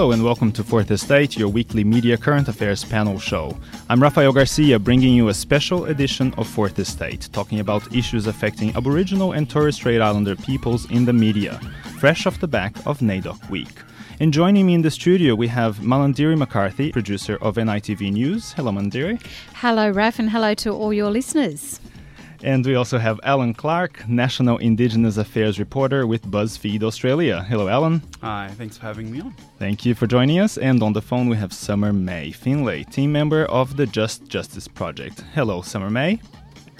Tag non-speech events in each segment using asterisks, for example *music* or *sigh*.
Hello and welcome to Fourth Estate, your weekly media current affairs panel show. I'm Rafael Garcia bringing you a special edition of Fourth Estate, talking about issues affecting Aboriginal and Torres Strait Islander peoples in the media, fresh off the back of NAIDOC Week. And joining me in the studio, we have Malarndirri McCarthy, producer of NITV News. Hello, Malarndirri. Hello, Raf, and hello to all your listeners. And we also have Allan Clarke, National Indigenous Affairs reporter with BuzzFeed Australia. Hello, Allan. Hi, thanks for having me on. Thank you for joining us. And on the phone, we have Summer May Finlay, team member of the Just Justice Project. Hello, Summer May.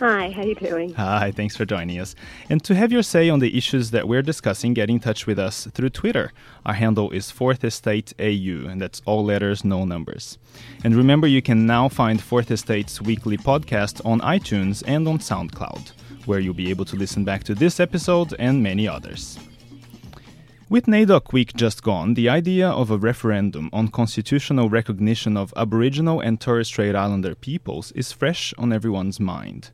Hi, how are you doing? Hi, thanks for joining us. And to have your say on the issues that we're discussing, get in touch with us through Twitter. Our handle is Fourth Estate AU, and that's all letters, no numbers. And remember, you can now find Fourth Estate's weekly podcast on iTunes and on SoundCloud, where you'll be able to listen back to this episode and many others. With NAIDOC Week just gone, the idea of a referendum on constitutional recognition of Aboriginal and Torres Strait Islander peoples is fresh on everyone's mind.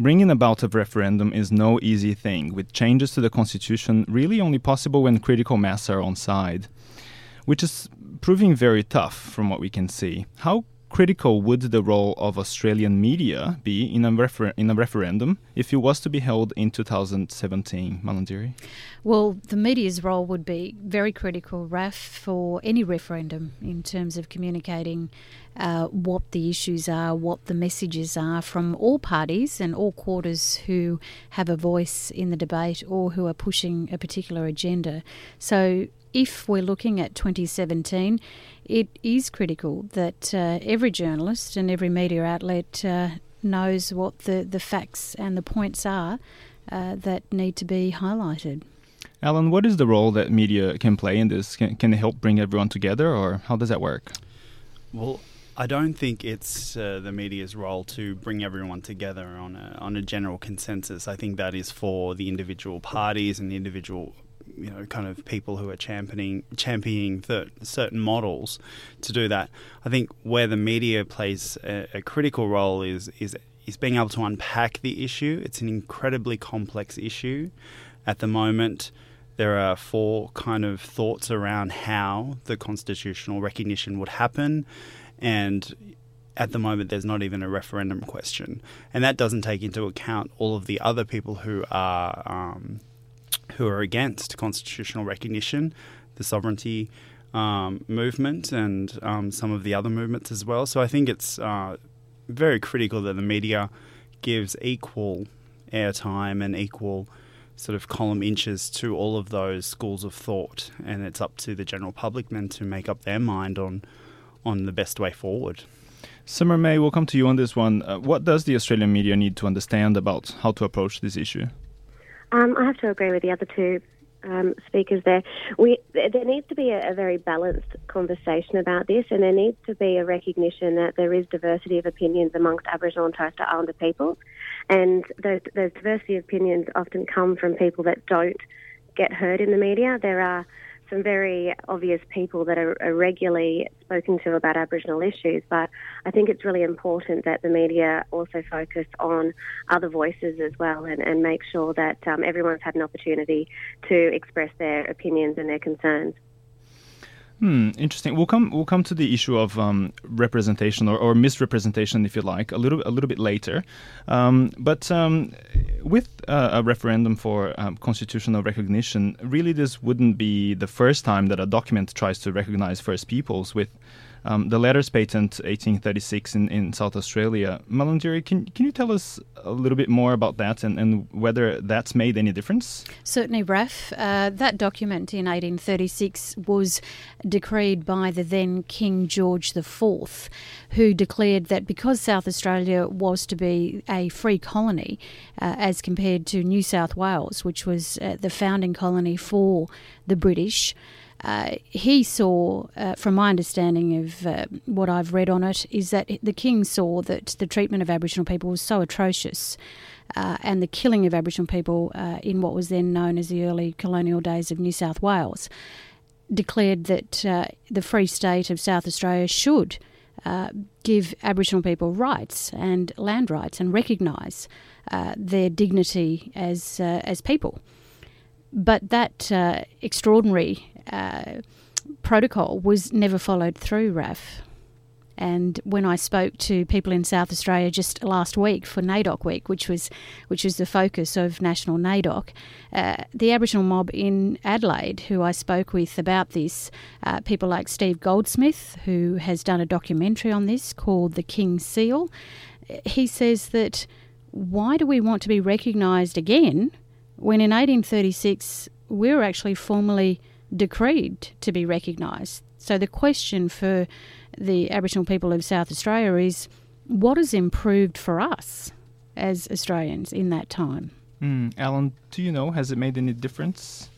Bringing about a referendum is no easy thing, with changes to the constitution really only possible when critical mass are on side, which is proving very tough from what we can see. How critical would the role of Australian media be in a, refer- in a referendum if it was to be held in 2017, Malarndirri? Well, the media's role would be very critical, Raf, for any referendum in terms of communicating uh, what the issues are, what the messages are from all parties and all quarters who have a voice in the debate or who are pushing a particular agenda. So, if we're looking at 2017, it is critical that uh, every journalist and every media outlet uh, knows what the, the facts and the points are uh, that need to be highlighted. Allan, what is the role that media can play in this? Can, can it help bring everyone together, or how does that work? Well, I don't think it's uh, the media's role to bring everyone together on a, on a general consensus. I think that is for the individual parties and the individual you know, kind of people who are championing championing th- certain models to do that. I think where the media plays a, a, critical role is is is being able to unpack the issue. It's an incredibly complex issue at the moment. There are four kind of thoughts around how the constitutional recognition would happen, and at the moment there's not even a referendum question, and that doesn't take into account all of the other people who are um, who are against constitutional recognition, the sovereignty um, movement, and um, some of the other movements as well. So I think it's uh, very critical that the media gives equal airtime and equal sort of column inches to all of those schools of thought, and it's up to the general public then to make up their mind on on the best way forward. Summer May, we'll come to you on this one. Uh, what does the Australian media need to understand about how to approach this issue? Um, I have to agree with the other two um, speakers there. We, there needs to be a, a, very balanced conversation about this, and there needs to be a recognition that there is diversity of opinions amongst Aboriginal and Torres Strait Islander people, and those, those diversity of opinions often come from people that don't get heard in the media. There are some very obvious people that are, are, regularly spoken to about Aboriginal issues, but I think it's really important that the media also focus on other voices as well and, and make sure that um, everyone's had an opportunity to express their opinions and their concerns. Hmm, interesting. We'll come. We'll come to the issue of um, representation or, or, misrepresentation, if you like, a little a little bit later. Um, but um, with uh, a referendum for um, constitutional recognition, really, this wouldn't be the first time that a document tries to recognize First Peoples. With um, the Letters Patent 1836 in, in South Australia. Malarndirri, can, can you tell us a little bit more about that and, and whether that's made any difference? Certainly, Raf. Uh, that document in 1836 was decreed by the then King George IV, who declared that because South Australia was to be a free colony uh, as compared to New South Wales, which was uh, the founding colony for the British, uh, he saw, uh, from my understanding of uh, what I've read on it, is that the King saw that the treatment of Aboriginal people was so atrocious. Uh, and the killing of Aboriginal people uh, in what was then known as the early colonial days of New South Wales declared that uh, the Free State of South Australia should give Aboriginal people rights and land rights and recognise their dignity as as people. But that extraordinary uh, protocol was never followed through, Raf. And when I spoke to people in South Australia just last week for NAIDOC Week, which was which was the focus of National NAIDOC, uh, the Aboriginal mob in Adelaide, who I spoke with about this, uh, people like Steve Goldsmith, who has done a documentary on this called The King's Seal, he says that why do we want to be recognised again when in 1836 we were actually formally decreed to be recognised. So the question for the Aboriginal people of South Australia is what has improved for us as Australians in that time? Mm, Allan, do you know, has it made any difference?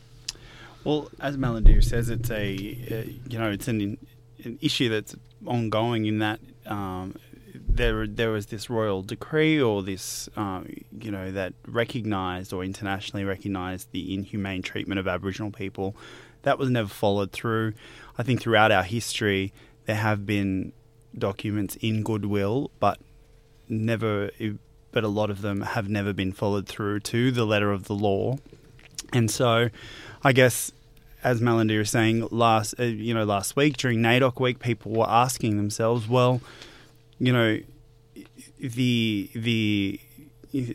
Well, as Malarndirri says, it's a uh, you know it's an, an issue that's ongoing in that um, there there was this royal decree or this um, you know that recognised or internationally recognised the inhumane treatment of Aboriginal people that was never followed through. I think throughout our history, there have been documents in goodwill, but never, but a lot of them have never been followed through to the letter of the law. And so, I guess, as Malarndirri was saying last, uh, you know, last week during NAIDOC week, people were asking themselves, well, you know, the the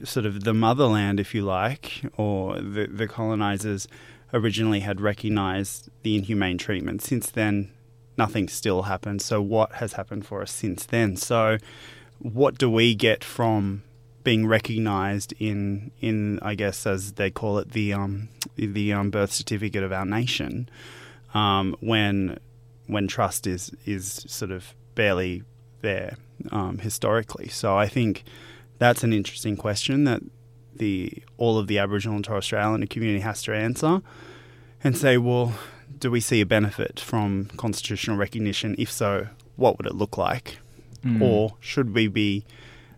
sort of the motherland, if you like, or the the colonizers originally had recognised the inhumane treatment. Since then, nothing still happened. So, what has happened for us since then? So, what do we get from being recognised in, in I guess, as they call it, the um, the um, birth certificate of our nation, um, when when trust is is sort of barely there um, historically. So, I think that's an interesting question that the all of the Aboriginal and Torres Strait Islander community has to answer and say, well, do we see a benefit from constitutional recognition? If so, what would it look like? Mm. Or should we be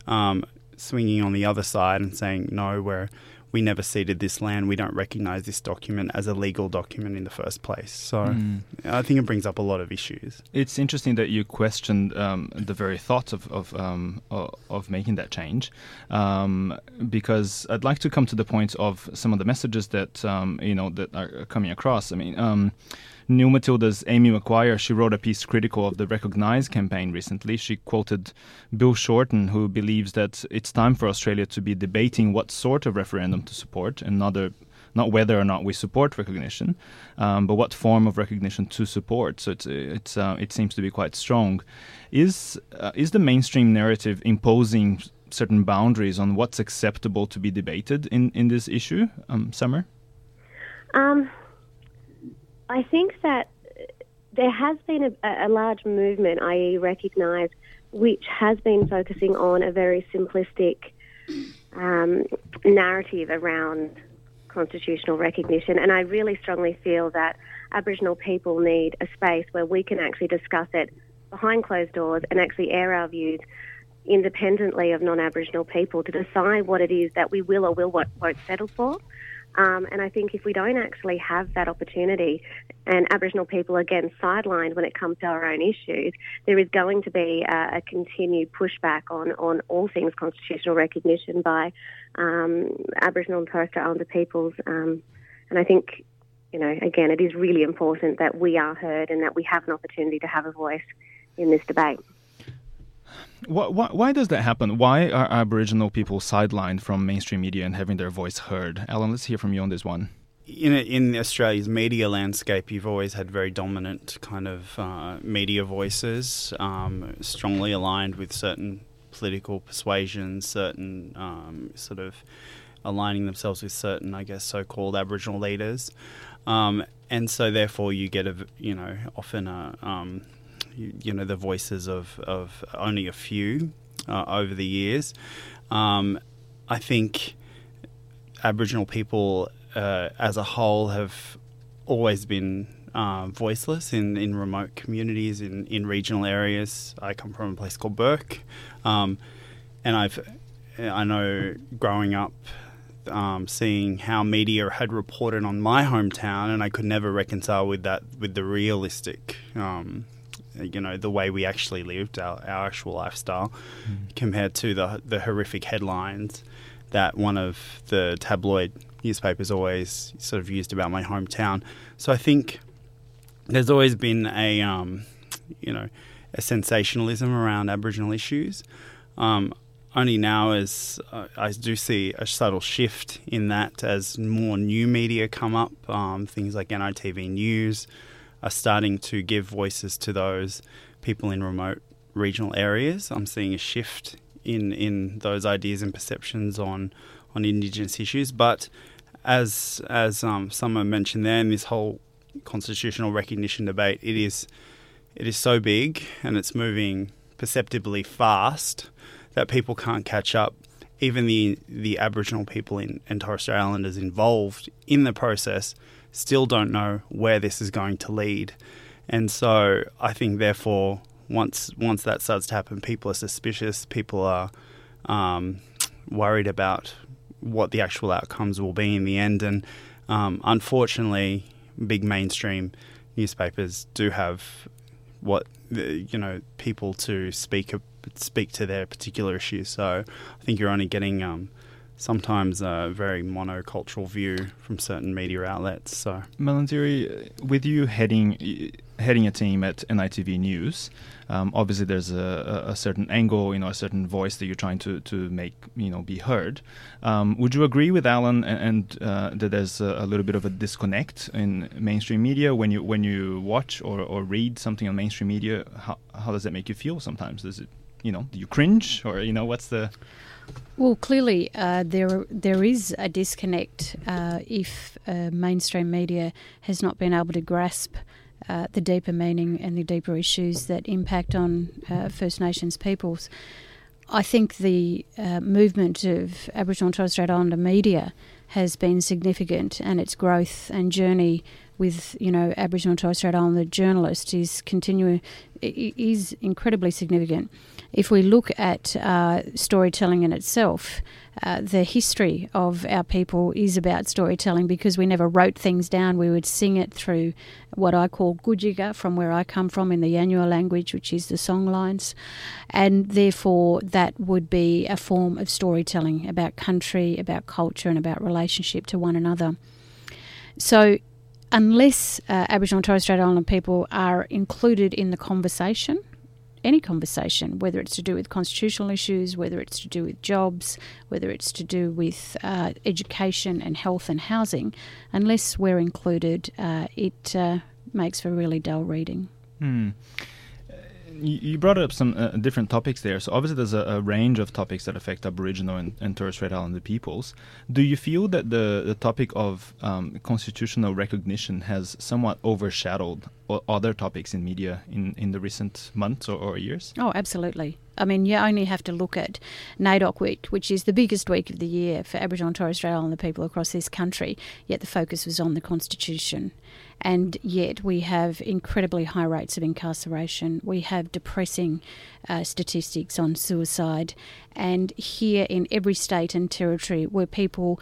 um, swinging on the other side and saying, no, we're we never ceded this land. We don't recognise this document as a legal document in the first place. So mm. I think it brings up a lot of issues. It's interesting that you questioned um, the very thought of of, um, of making that change, um, because I'd like to come to the point of some of the messages that um, you know that are coming across. I mean um, New Matilda's Amy McQuire, she wrote a piece critical of the Recognise campaign recently. She quoted Bill Shorten, who believes that it's time for Australia to be debating what sort of referendum to support and not, not whether or not we support recognition, um, but what form of recognition to support. So it's, it's, uh, it seems to be quite strong. Is, uh, is the mainstream narrative imposing certain boundaries on what's acceptable to be debated in, in this issue, um, Summer? Um, I think that there has been a, a large movement, i.e., recognise, which has been focusing on a very simplistic um, narrative around constitutional recognition. And I really strongly feel that Aboriginal people need a space where we can actually discuss it behind closed doors and actually air our views independently of non Aboriginal people to decide what it is that we will or will won't settle for. Um, and I think if we don't actually have that opportunity, and Aboriginal people are again sidelined when it comes to our own issues, there is going to be a, a continued pushback on, on all things constitutional recognition by um, Aboriginal and Torres Strait Islander peoples. Um, and I think you know, again, it is really important that we are heard and that we have an opportunity to have a voice in this debate. Why, why, why, does that happen? Why are Aboriginal people sidelined from mainstream media and having their voice heard? Allan, let's hear from you on this one. In, in Australia's media landscape, you've always had very dominant kind of uh, media voices, um, strongly aligned with certain political persuasions, certain um, sort of aligning themselves with certain, I guess, so-called Aboriginal leaders, um, and so therefore you get a, you know, often a um, you, know the voices of, of only a few uh, over the years. Um, I think Aboriginal people uh, as a whole have always been uh, voiceless in, in remote communities, in, in regional areas. I come from a place called Bourke, um, and I've I know growing up um, seeing how media had reported on my hometown, and I could never reconcile with that with the realistic um, you know the way we actually lived our, our actual lifestyle mm. compared to the the horrific headlines that one of the tabloid newspapers always sort of used about my hometown. So I think there's always been a um, you know a sensationalism around Aboriginal issues. Um, only now as uh, I do see a subtle shift in that as more new media come up, um, things like NITV News, are starting to give voices to those people in remote regional areas. I'm seeing a shift in in those ideas and perceptions on on Indigenous issues. But as as um, Summer mentioned there, in this whole constitutional recognition debate, it is it is so big and it's moving perceptibly fast that people can't catch up. Even the the Aboriginal people in, and Torres Strait Islanders involved in the process still don't know where this is going to lead. And so I think, therefore, once once that starts to happen, people are suspicious. People are um, worried about what the actual outcomes will be in the end. And um, unfortunately, big mainstream newspapers do have what you know people to speak speak to their particular issues. So I think you're only getting um, sometimes a very monocultural view from certain media outlets. So, Malarndirri, with you heading heading a team at NITV News, um, obviously there's a, a, certain angle, you know, a certain voice that you're trying to, to make, you know, be heard. Um, would you agree with Allan and, and uh, that there's a, a, little bit of a disconnect in mainstream media when you when you watch or, or read something on mainstream media? How, how does that make you feel sometimes? Does it, you know, do you cringe or you know, what's the well, clearly, uh, there there is a disconnect uh, if uh, mainstream media has not been able to grasp uh, the deeper meaning and the deeper issues that impact on uh, First Nations peoples. I think the uh, movement of Aboriginal and Torres Strait Islander media has been significant, and its growth and journey with you know Aboriginal and Torres Strait Islander journalists is continuing is incredibly significant. If we look at uh, storytelling in itself, uh, the history of our people is about storytelling because we never wrote things down. We would sing it through what I call gujiga, from where I come from in the Yanyuwa language, which is the song lines. And therefore, that would be a form of storytelling about country, about culture, and about relationship to one another. So, unless uh, Aboriginal and Torres Strait Islander people are included in the conversation, any conversation, whether it's to do with constitutional issues, whether it's to do with jobs, whether it's to do with uh, education and health and housing, unless we're included, uh, it uh, makes for really dull reading. Hmm you brought up some uh, different topics there. So obviously, there's a, a, range of topics that affect Aboriginal and, and Torres Strait Islander peoples. Do you feel that the the topic of um, constitutional recognition has somewhat overshadowed other topics in media in, in the recent months or, or years? Oh, absolutely. I mean, you only have to look at NAIDOC Week, which is the biggest week of the year for Aboriginal and Torres Strait Islander people across this country, yet the focus was on the Constitution. And yet we have incredibly high rates of incarceration. We have depressing uh, statistics on suicide. And here in every state and territory where people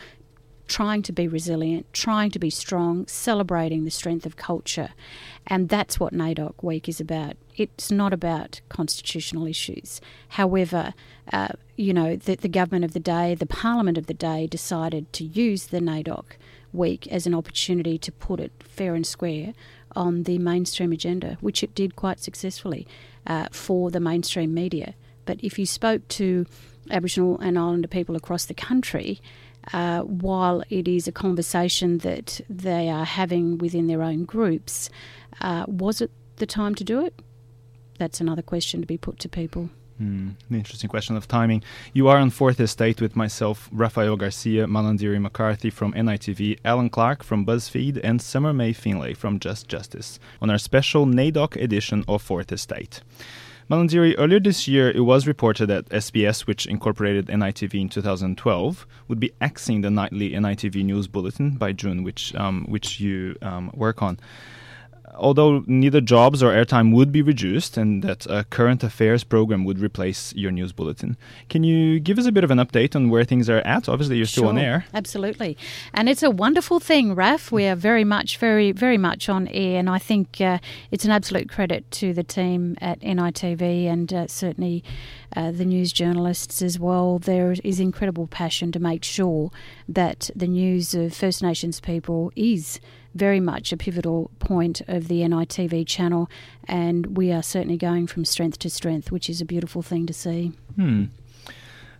trying to be resilient, trying to be strong, celebrating the strength of culture. And that's what NAIDOC Week is about. It's not about constitutional issues. However, uh, you know, the, the government of the day, the parliament of the day decided to use the NAIDOC week as an opportunity to put it fair and square on the mainstream agenda, which it did quite successfully uh, for the mainstream media. But if you spoke to Aboriginal and Islander people across the country, uh, while it is a conversation that they are having within their own groups, uh, was it the time to do it? That's another question to be put to people. Hmm, an interesting question of timing. You are on Fourth Estate with myself, Rafael Garcia, Malarndirri McCarthy from NITV, Allan Clarke from BuzzFeed, and Summer May Finlay from Just Justice on our special NAIDOC edition of Fourth Estate. Malarndirri, earlier this year it was reported that SBS, which incorporated NITV in 2012, would be axing the nightly NITV news bulletin by June, which um, which you um, work on although neither jobs or airtime would be reduced and that a current affairs program would replace your news bulletin. Can you give us a bit of an update on where things are at? Obviously, you're still sure, on air. Absolutely. And it's a wonderful thing, Raf. We are very much, very, very much on air. And I think uh, it's an absolute credit to the team at NITV and uh, certainly uh, the news journalists as well. There is incredible passion to make sure that the news of First Nations people is very much a pivotal point of the NITV channel, and we are certainly going from strength to strength, which is a beautiful thing to see. Hmm.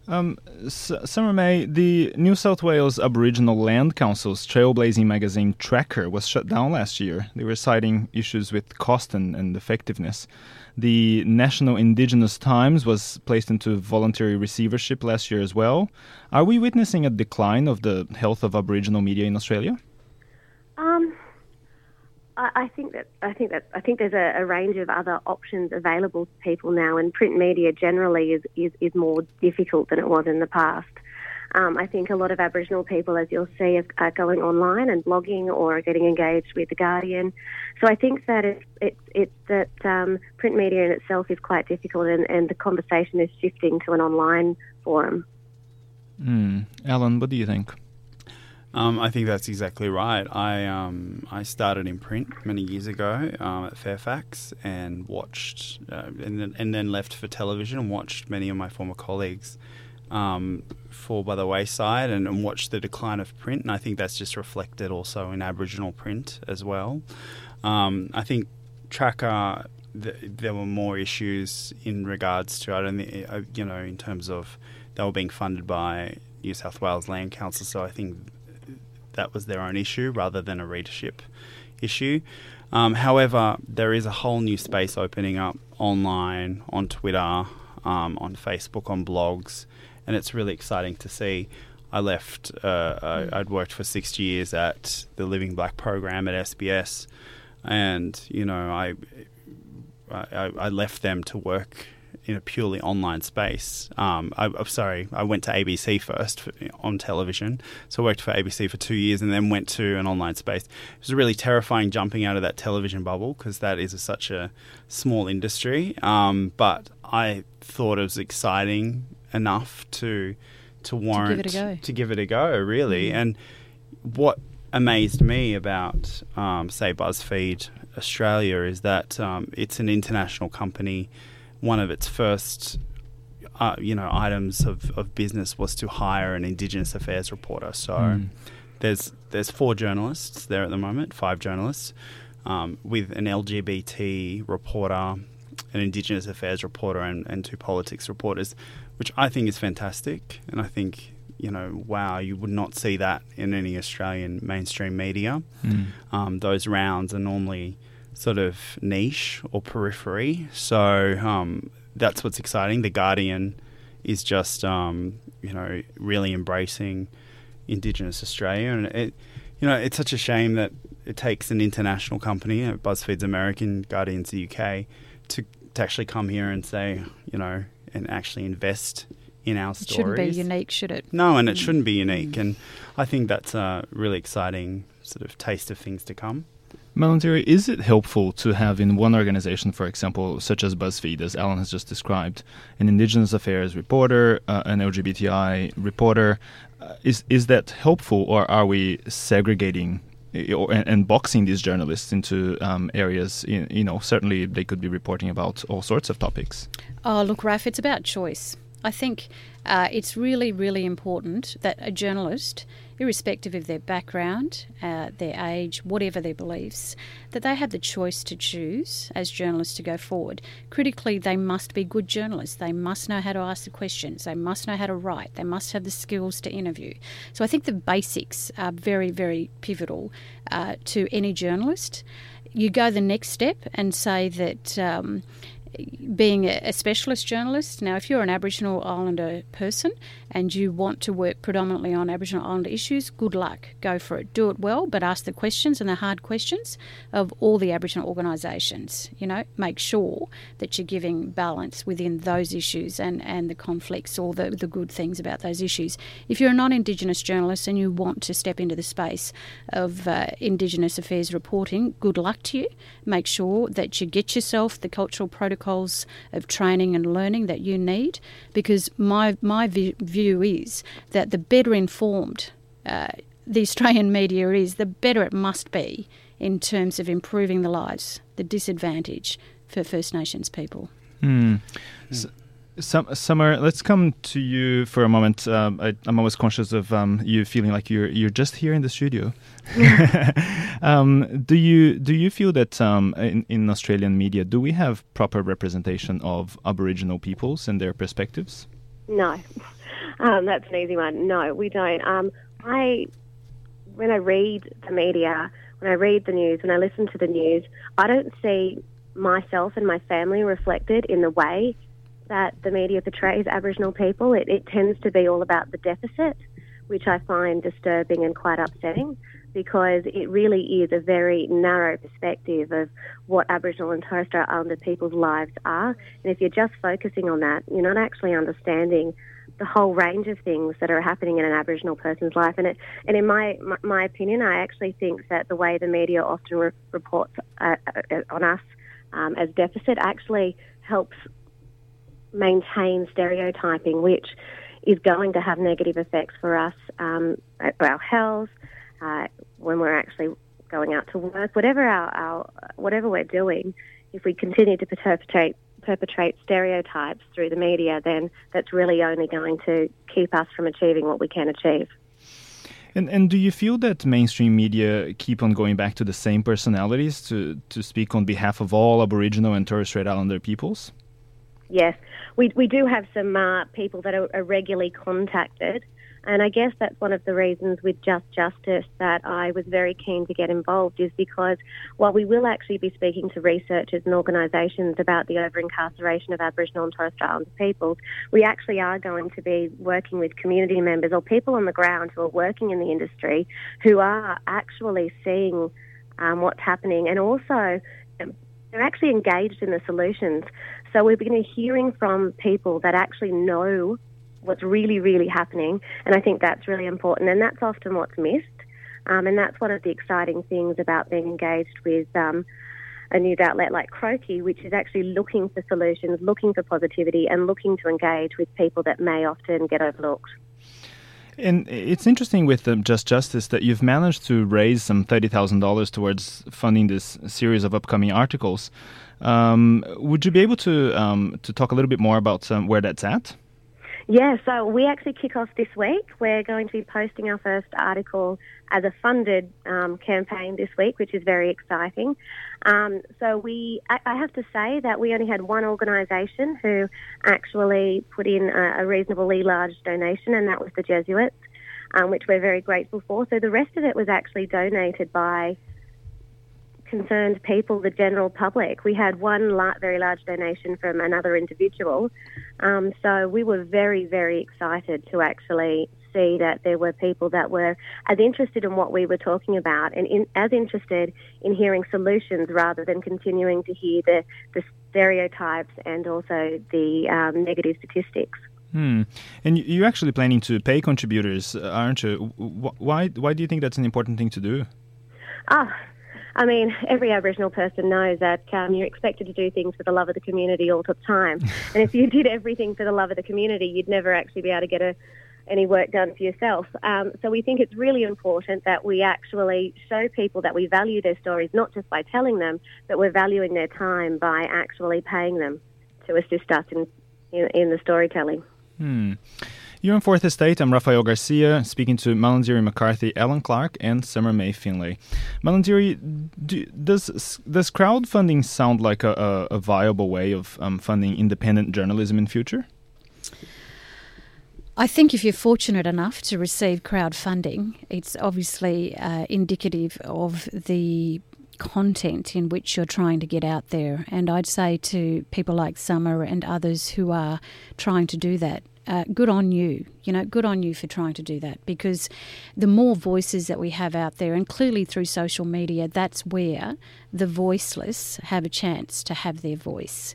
Um, Summer May, the New South Wales Aboriginal Land Council's trailblazing magazine Tracker was shut down last year. They were citing issues with cost and, and effectiveness. The National Indigenous Times was placed into voluntary receivership last year as well. Are we witnessing a decline of the health of Aboriginal media in Australia? Um, I, I think that I think that I think there's a, a, range of other options available to people now, and print media generally is is, is more difficult than it was in the past. Um, I think a lot of Aboriginal people, as you'll see, are going online and blogging or getting engaged with the Guardian. So I think that it's it's, it's that um, print media in itself is quite difficult, and, and the conversation is shifting to an online forum. Mm. Allan, what do you think? Um, I think that's exactly right. I um, I started in print many years ago um, at Fairfax and watched, uh, and then and then left for television and watched many of my former colleagues um, fall by the wayside and, and watched the decline of print. And I think that's just reflected also in Aboriginal print as well. Um, I think Tracker. there were more issues in regards to I don't think uh, you know in terms of they were being funded by New South Wales Land Council, so I think that was their own issue rather than a readership issue. Um, however, there is a whole new space opening up online, on Twitter, um, on Facebook, on blogs, and it's really exciting to see. I left, uh, I, would worked for six years at the Living Black program at SBS, and, you know, I, I, I left them to work in a purely online space. Um, I, am sorry, I went to ABC first for, on television. So I worked for ABC for two years and then went to an online space. It was really terrifying jumping out of that television bubble because that is a, such a small industry. Um, but I thought it was exciting enough to to warrant to give it a go. To give it a go really. Mm-hmm. And what amazed me about, um, say, BuzzFeed Australia is that um, it's an international company one of its first uh, you know items of, of business was to hire an Indigenous affairs reporter. So mm. there's there's four journalists there at the moment, five journalists, um, with an LGBT reporter, an Indigenous affairs reporter, and, and two politics reporters, which I think is fantastic. And I think you know, wow, you would not see that in any Australian mainstream media. Mm. Um, those rounds are normally sort of niche or periphery. So um, that's what's exciting. The Guardian is just um, you know really embracing Indigenous Australia, and it you know it's such a shame that it takes an international company, BuzzFeed's American, Guardian's the UK, to to actually come here and say you know and actually invest in our stories. It shouldn't be unique, should it? No, and it mm. shouldn't be unique. Mm. And I think that's a really exciting sort of taste of things to come. Malarndirri, is it helpful to have in one organization, for example, such as BuzzFeed, as Allan has just described, an Indigenous affairs reporter, uh, an LGBTI reporter? Uh, is is that helpful, or are we segregating or, and boxing these journalists into um, areas? You know, certainly they could be reporting about all sorts of topics. Oh, look, Raf, it's about choice. I think uh, it's really, really important that a journalist, irrespective of their background, uh, their age, whatever their beliefs, that they have the choice to choose as journalists to go forward. Critically, they must be good journalists. They must know how to ask the questions. They must know how to write. They must have the skills to interview. So I think the basics are very, very pivotal uh, to any journalist. You go the next step and say that. Um, being a specialist journalist. Now, if you're an Aboriginal Islander person and you want to work predominantly on Aboriginal Islander issues, good luck. Go for it. Do it well, but ask the questions and the hard questions of all the Aboriginal organisations. You know, make sure that you're giving balance within those issues and, and the conflicts or the, the good things about those issues. If you're a non Indigenous journalist and you want to step into the space of uh, Indigenous affairs reporting, good luck to you. Make sure that you get yourself the cultural protocol protocols of training and learning that you need because my, my view is that the better informed uh, the Australian media is, the better it must be in terms of improving the lives, the disadvantage for First Nations people. Mm. So, Summer, let's come to you for a moment. Um, I, am always conscious of um, you feeling like you're you're just here in the studio. *laughs* um, do you do you feel that um, in, in Australian media do we have proper representation of Aboriginal peoples and their perspectives? No, um, that's an easy one. No, we don't. Um, I when I read the media, when I read the news, when I listen to the news, I don't see myself and my family reflected in the way that the media portrays Aboriginal people. It, it tends to be all about the deficit, which I find disturbing and quite upsetting because it really is a very narrow perspective of what Aboriginal and Torres Strait Islander people's lives are. And if you're just focusing on that, you're not actually understanding the whole range of things that are happening in an Aboriginal person's life. And it, and in my, my, my opinion, I actually think that the way the media often re- reports uh, uh, on us um, as deficit actually helps maintain stereotyping, which is going to have negative effects for us, um, our health, uh, when we're actually going out to work, whatever our, our whatever we're doing. If we continue to perpetrate perpetrate stereotypes through the media, then that's really only going to keep us from achieving what we can achieve. And and do you feel that mainstream media keep on going back to the same personalities to to speak on behalf of all Aboriginal and Torres Strait Islander peoples? Yes, we we do have some uh, people that are, are, regularly contacted, and I guess that's one of the reasons with Just Justice that I was very keen to get involved is because while we will actually be speaking to researchers and organisations about the over incarceration of Aboriginal and Torres Strait Islander peoples, we actually are going to be working with community members or people on the ground who are working in the industry who are actually seeing um, what's happening and also they're actually engaged in the solutions. So we're beginning hearing from people that actually know what's really, really happening, and I think that's really important, and that's often what's missed. Um, and that's one of the exciting things about being engaged with um, a news outlet like Croakey, which is actually looking for solutions, looking for positivity, and looking to engage with people that may often get overlooked. And it's interesting with um, Just Justice that you've managed to raise some $30,000 towards funding this series of upcoming articles. Um, would you be able to um, to talk a little bit more about um, where that's at? Yeah, so we actually kick off this week. We're going to be posting our first article as a funded um, campaign this week, which is very exciting. Um, so we, I, have to say that we only had one organisation who actually put in a, a, reasonably large donation, and that was the Jesuits, um, which we're very grateful for. So the rest of it was actually donated by concerned people, the general public. We had one la- very large donation from another individual. Um, so we were very, very excited to actually see that there were people that were as interested in what we were talking about and in, as interested in hearing solutions rather than continuing to hear the, the stereotypes and also the um, negative statistics. Hmm. And you're actually planning to pay contributors, aren't you? Why, why do you think that's an important thing to do? Ah, I mean, every Aboriginal person knows that um, you're expected to do things for the love of the community all the time. *laughs* and if you did everything for the love of the community, you'd never actually be able to get a, any work done for yourself. Um, so we think it's really important that we actually show people that we value their stories, not just by telling them, but we're valuing their time by actually paying them to assist us in, in, in the storytelling. Hmm. You're on Fourth Estate. I'm Rafael Garcia, speaking to Malarndirri McCarthy, Allan Clarke, and Summer May Finlay. Malarndirri, do, does does crowdfunding sound like a, a, a viable way of um, funding independent journalism in future? I think if you're fortunate enough to receive crowdfunding, it's obviously uh, indicative of the content in which you're trying to get out there. And I'd say to people like Summer and others who are trying to do that, uh, good on you. You know, good on you for trying to do that because the more voices that we have out there, and clearly through social media, that's where the voiceless have a chance to have their voice.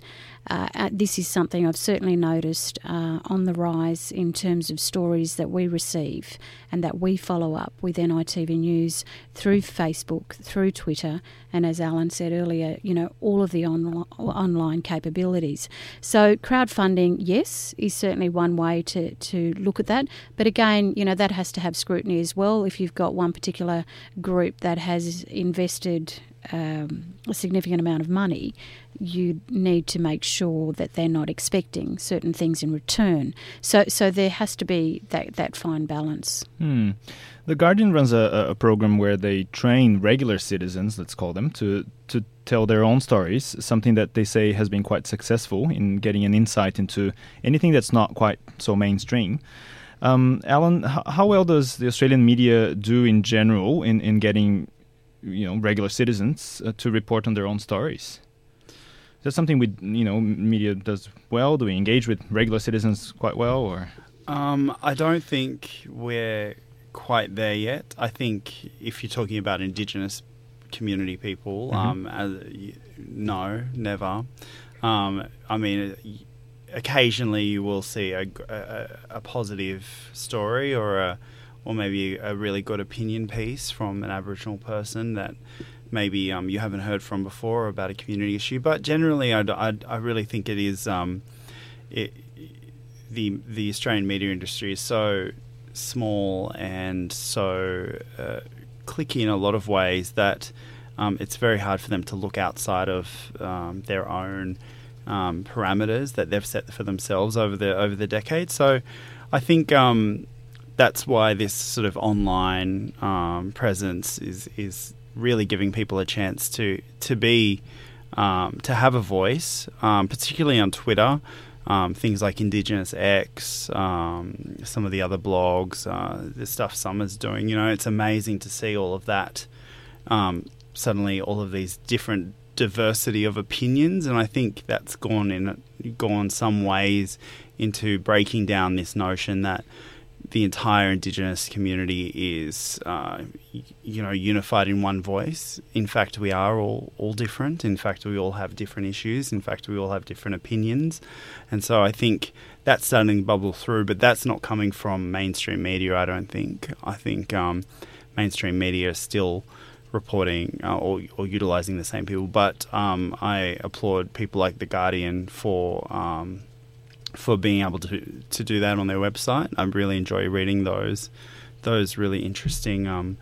Uh, uh, this is something I've certainly noticed uh, on the rise in terms of stories that we receive and that we follow up with NITV News through Facebook, through Twitter, and as Allan said earlier, you know, all of the on- online capabilities. So, crowdfunding, yes, is certainly one way to, to look at that. But again, you know, that has to have scrutiny as well. If you've got one particular group that has invested um, a significant amount of money, you need to make sure that they're not expecting certain things in return. So, so there has to be that, that fine balance. Hmm. The Guardian runs a, a program where they train regular citizens, let's call them, to to tell their own stories. Something that they say has been quite successful in getting an insight into anything that's not quite so mainstream. Um, Allan, how well does the Australian media do in general in, in getting you know regular citizens uh, to report on their own stories. That's something we you know media does well? Do we engage with regular citizens quite well, or? Um, I don't think we're quite there yet. I think if you're talking about Indigenous community people, mm-hmm. um, as, no, never. Um, I mean, occasionally you will see a, a, a positive story or a or maybe a really good opinion piece from an Aboriginal person that maybe um, you haven't heard from before about a community issue. But generally, I, I, I really think it is um, it, the the Australian media industry is so small and so uh, clicky in a lot of ways that um, it's very hard for them to look outside of um, their own um, parameters that they've set for themselves over the over the decades. So I think um, that's why this sort of online um, presence is is really giving people a chance to to be um, to have a voice, um, particularly on Twitter. Um, things like Indigenous X, um, some of the other blogs, uh, the stuff Summer's doing. You know, it's amazing to see all of that. Um, suddenly, all of these different diversity of opinions, and I think that's gone in gone some ways into breaking down this notion that the entire Indigenous community is, uh, you know, unified in one voice. In fact, we are all all different. In fact, we all have different issues. In fact, we all have different opinions, and so I think that's starting to bubble through. But that's not coming from mainstream media. I don't think. I think um, mainstream media is still reporting uh, or, or utilizing the same people. But um, I applaud people like the Guardian for um, for being able to to do that on their website. I really enjoy reading those those really interesting um,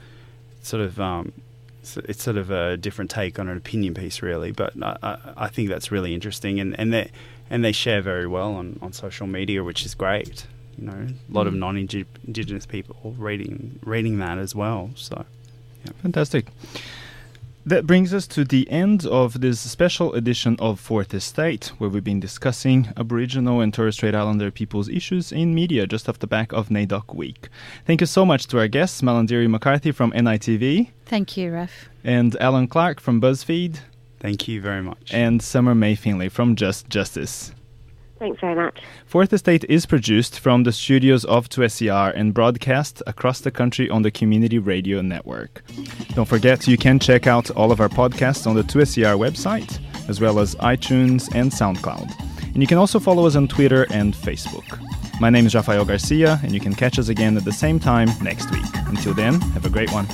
sort of um, it's sort of a different take on an opinion piece, really. But I, I think that's really interesting, and and they and they share very well on, on social media, which is great. You know, a lot mm. of non-indigenous people reading reading that as well. So, yeah. fantastic. That brings us to the end of this special edition of Fourth Estate, where we've been discussing Aboriginal and Torres Strait Islander people's issues in media just off the back of NAIDOC Week. Thank you so much to our guests, Malarndirri McCarthy from NITV. Thank you, Raf. And Allan Clarke from BuzzFeed. Thank you very much. And Summer May Finlay from Just Justice. Thanks very much. Fourth Estate is produced from the studios of 2SER and broadcast across the country on the Community Radio Network. Don't forget, you can check out all of our podcasts on the 2SER website, as well as iTunes and SoundCloud. And you can also follow us on Twitter and Facebook. My name is Rafael Garcia, and you can catch us again at the same time next week. Until then, have a great one.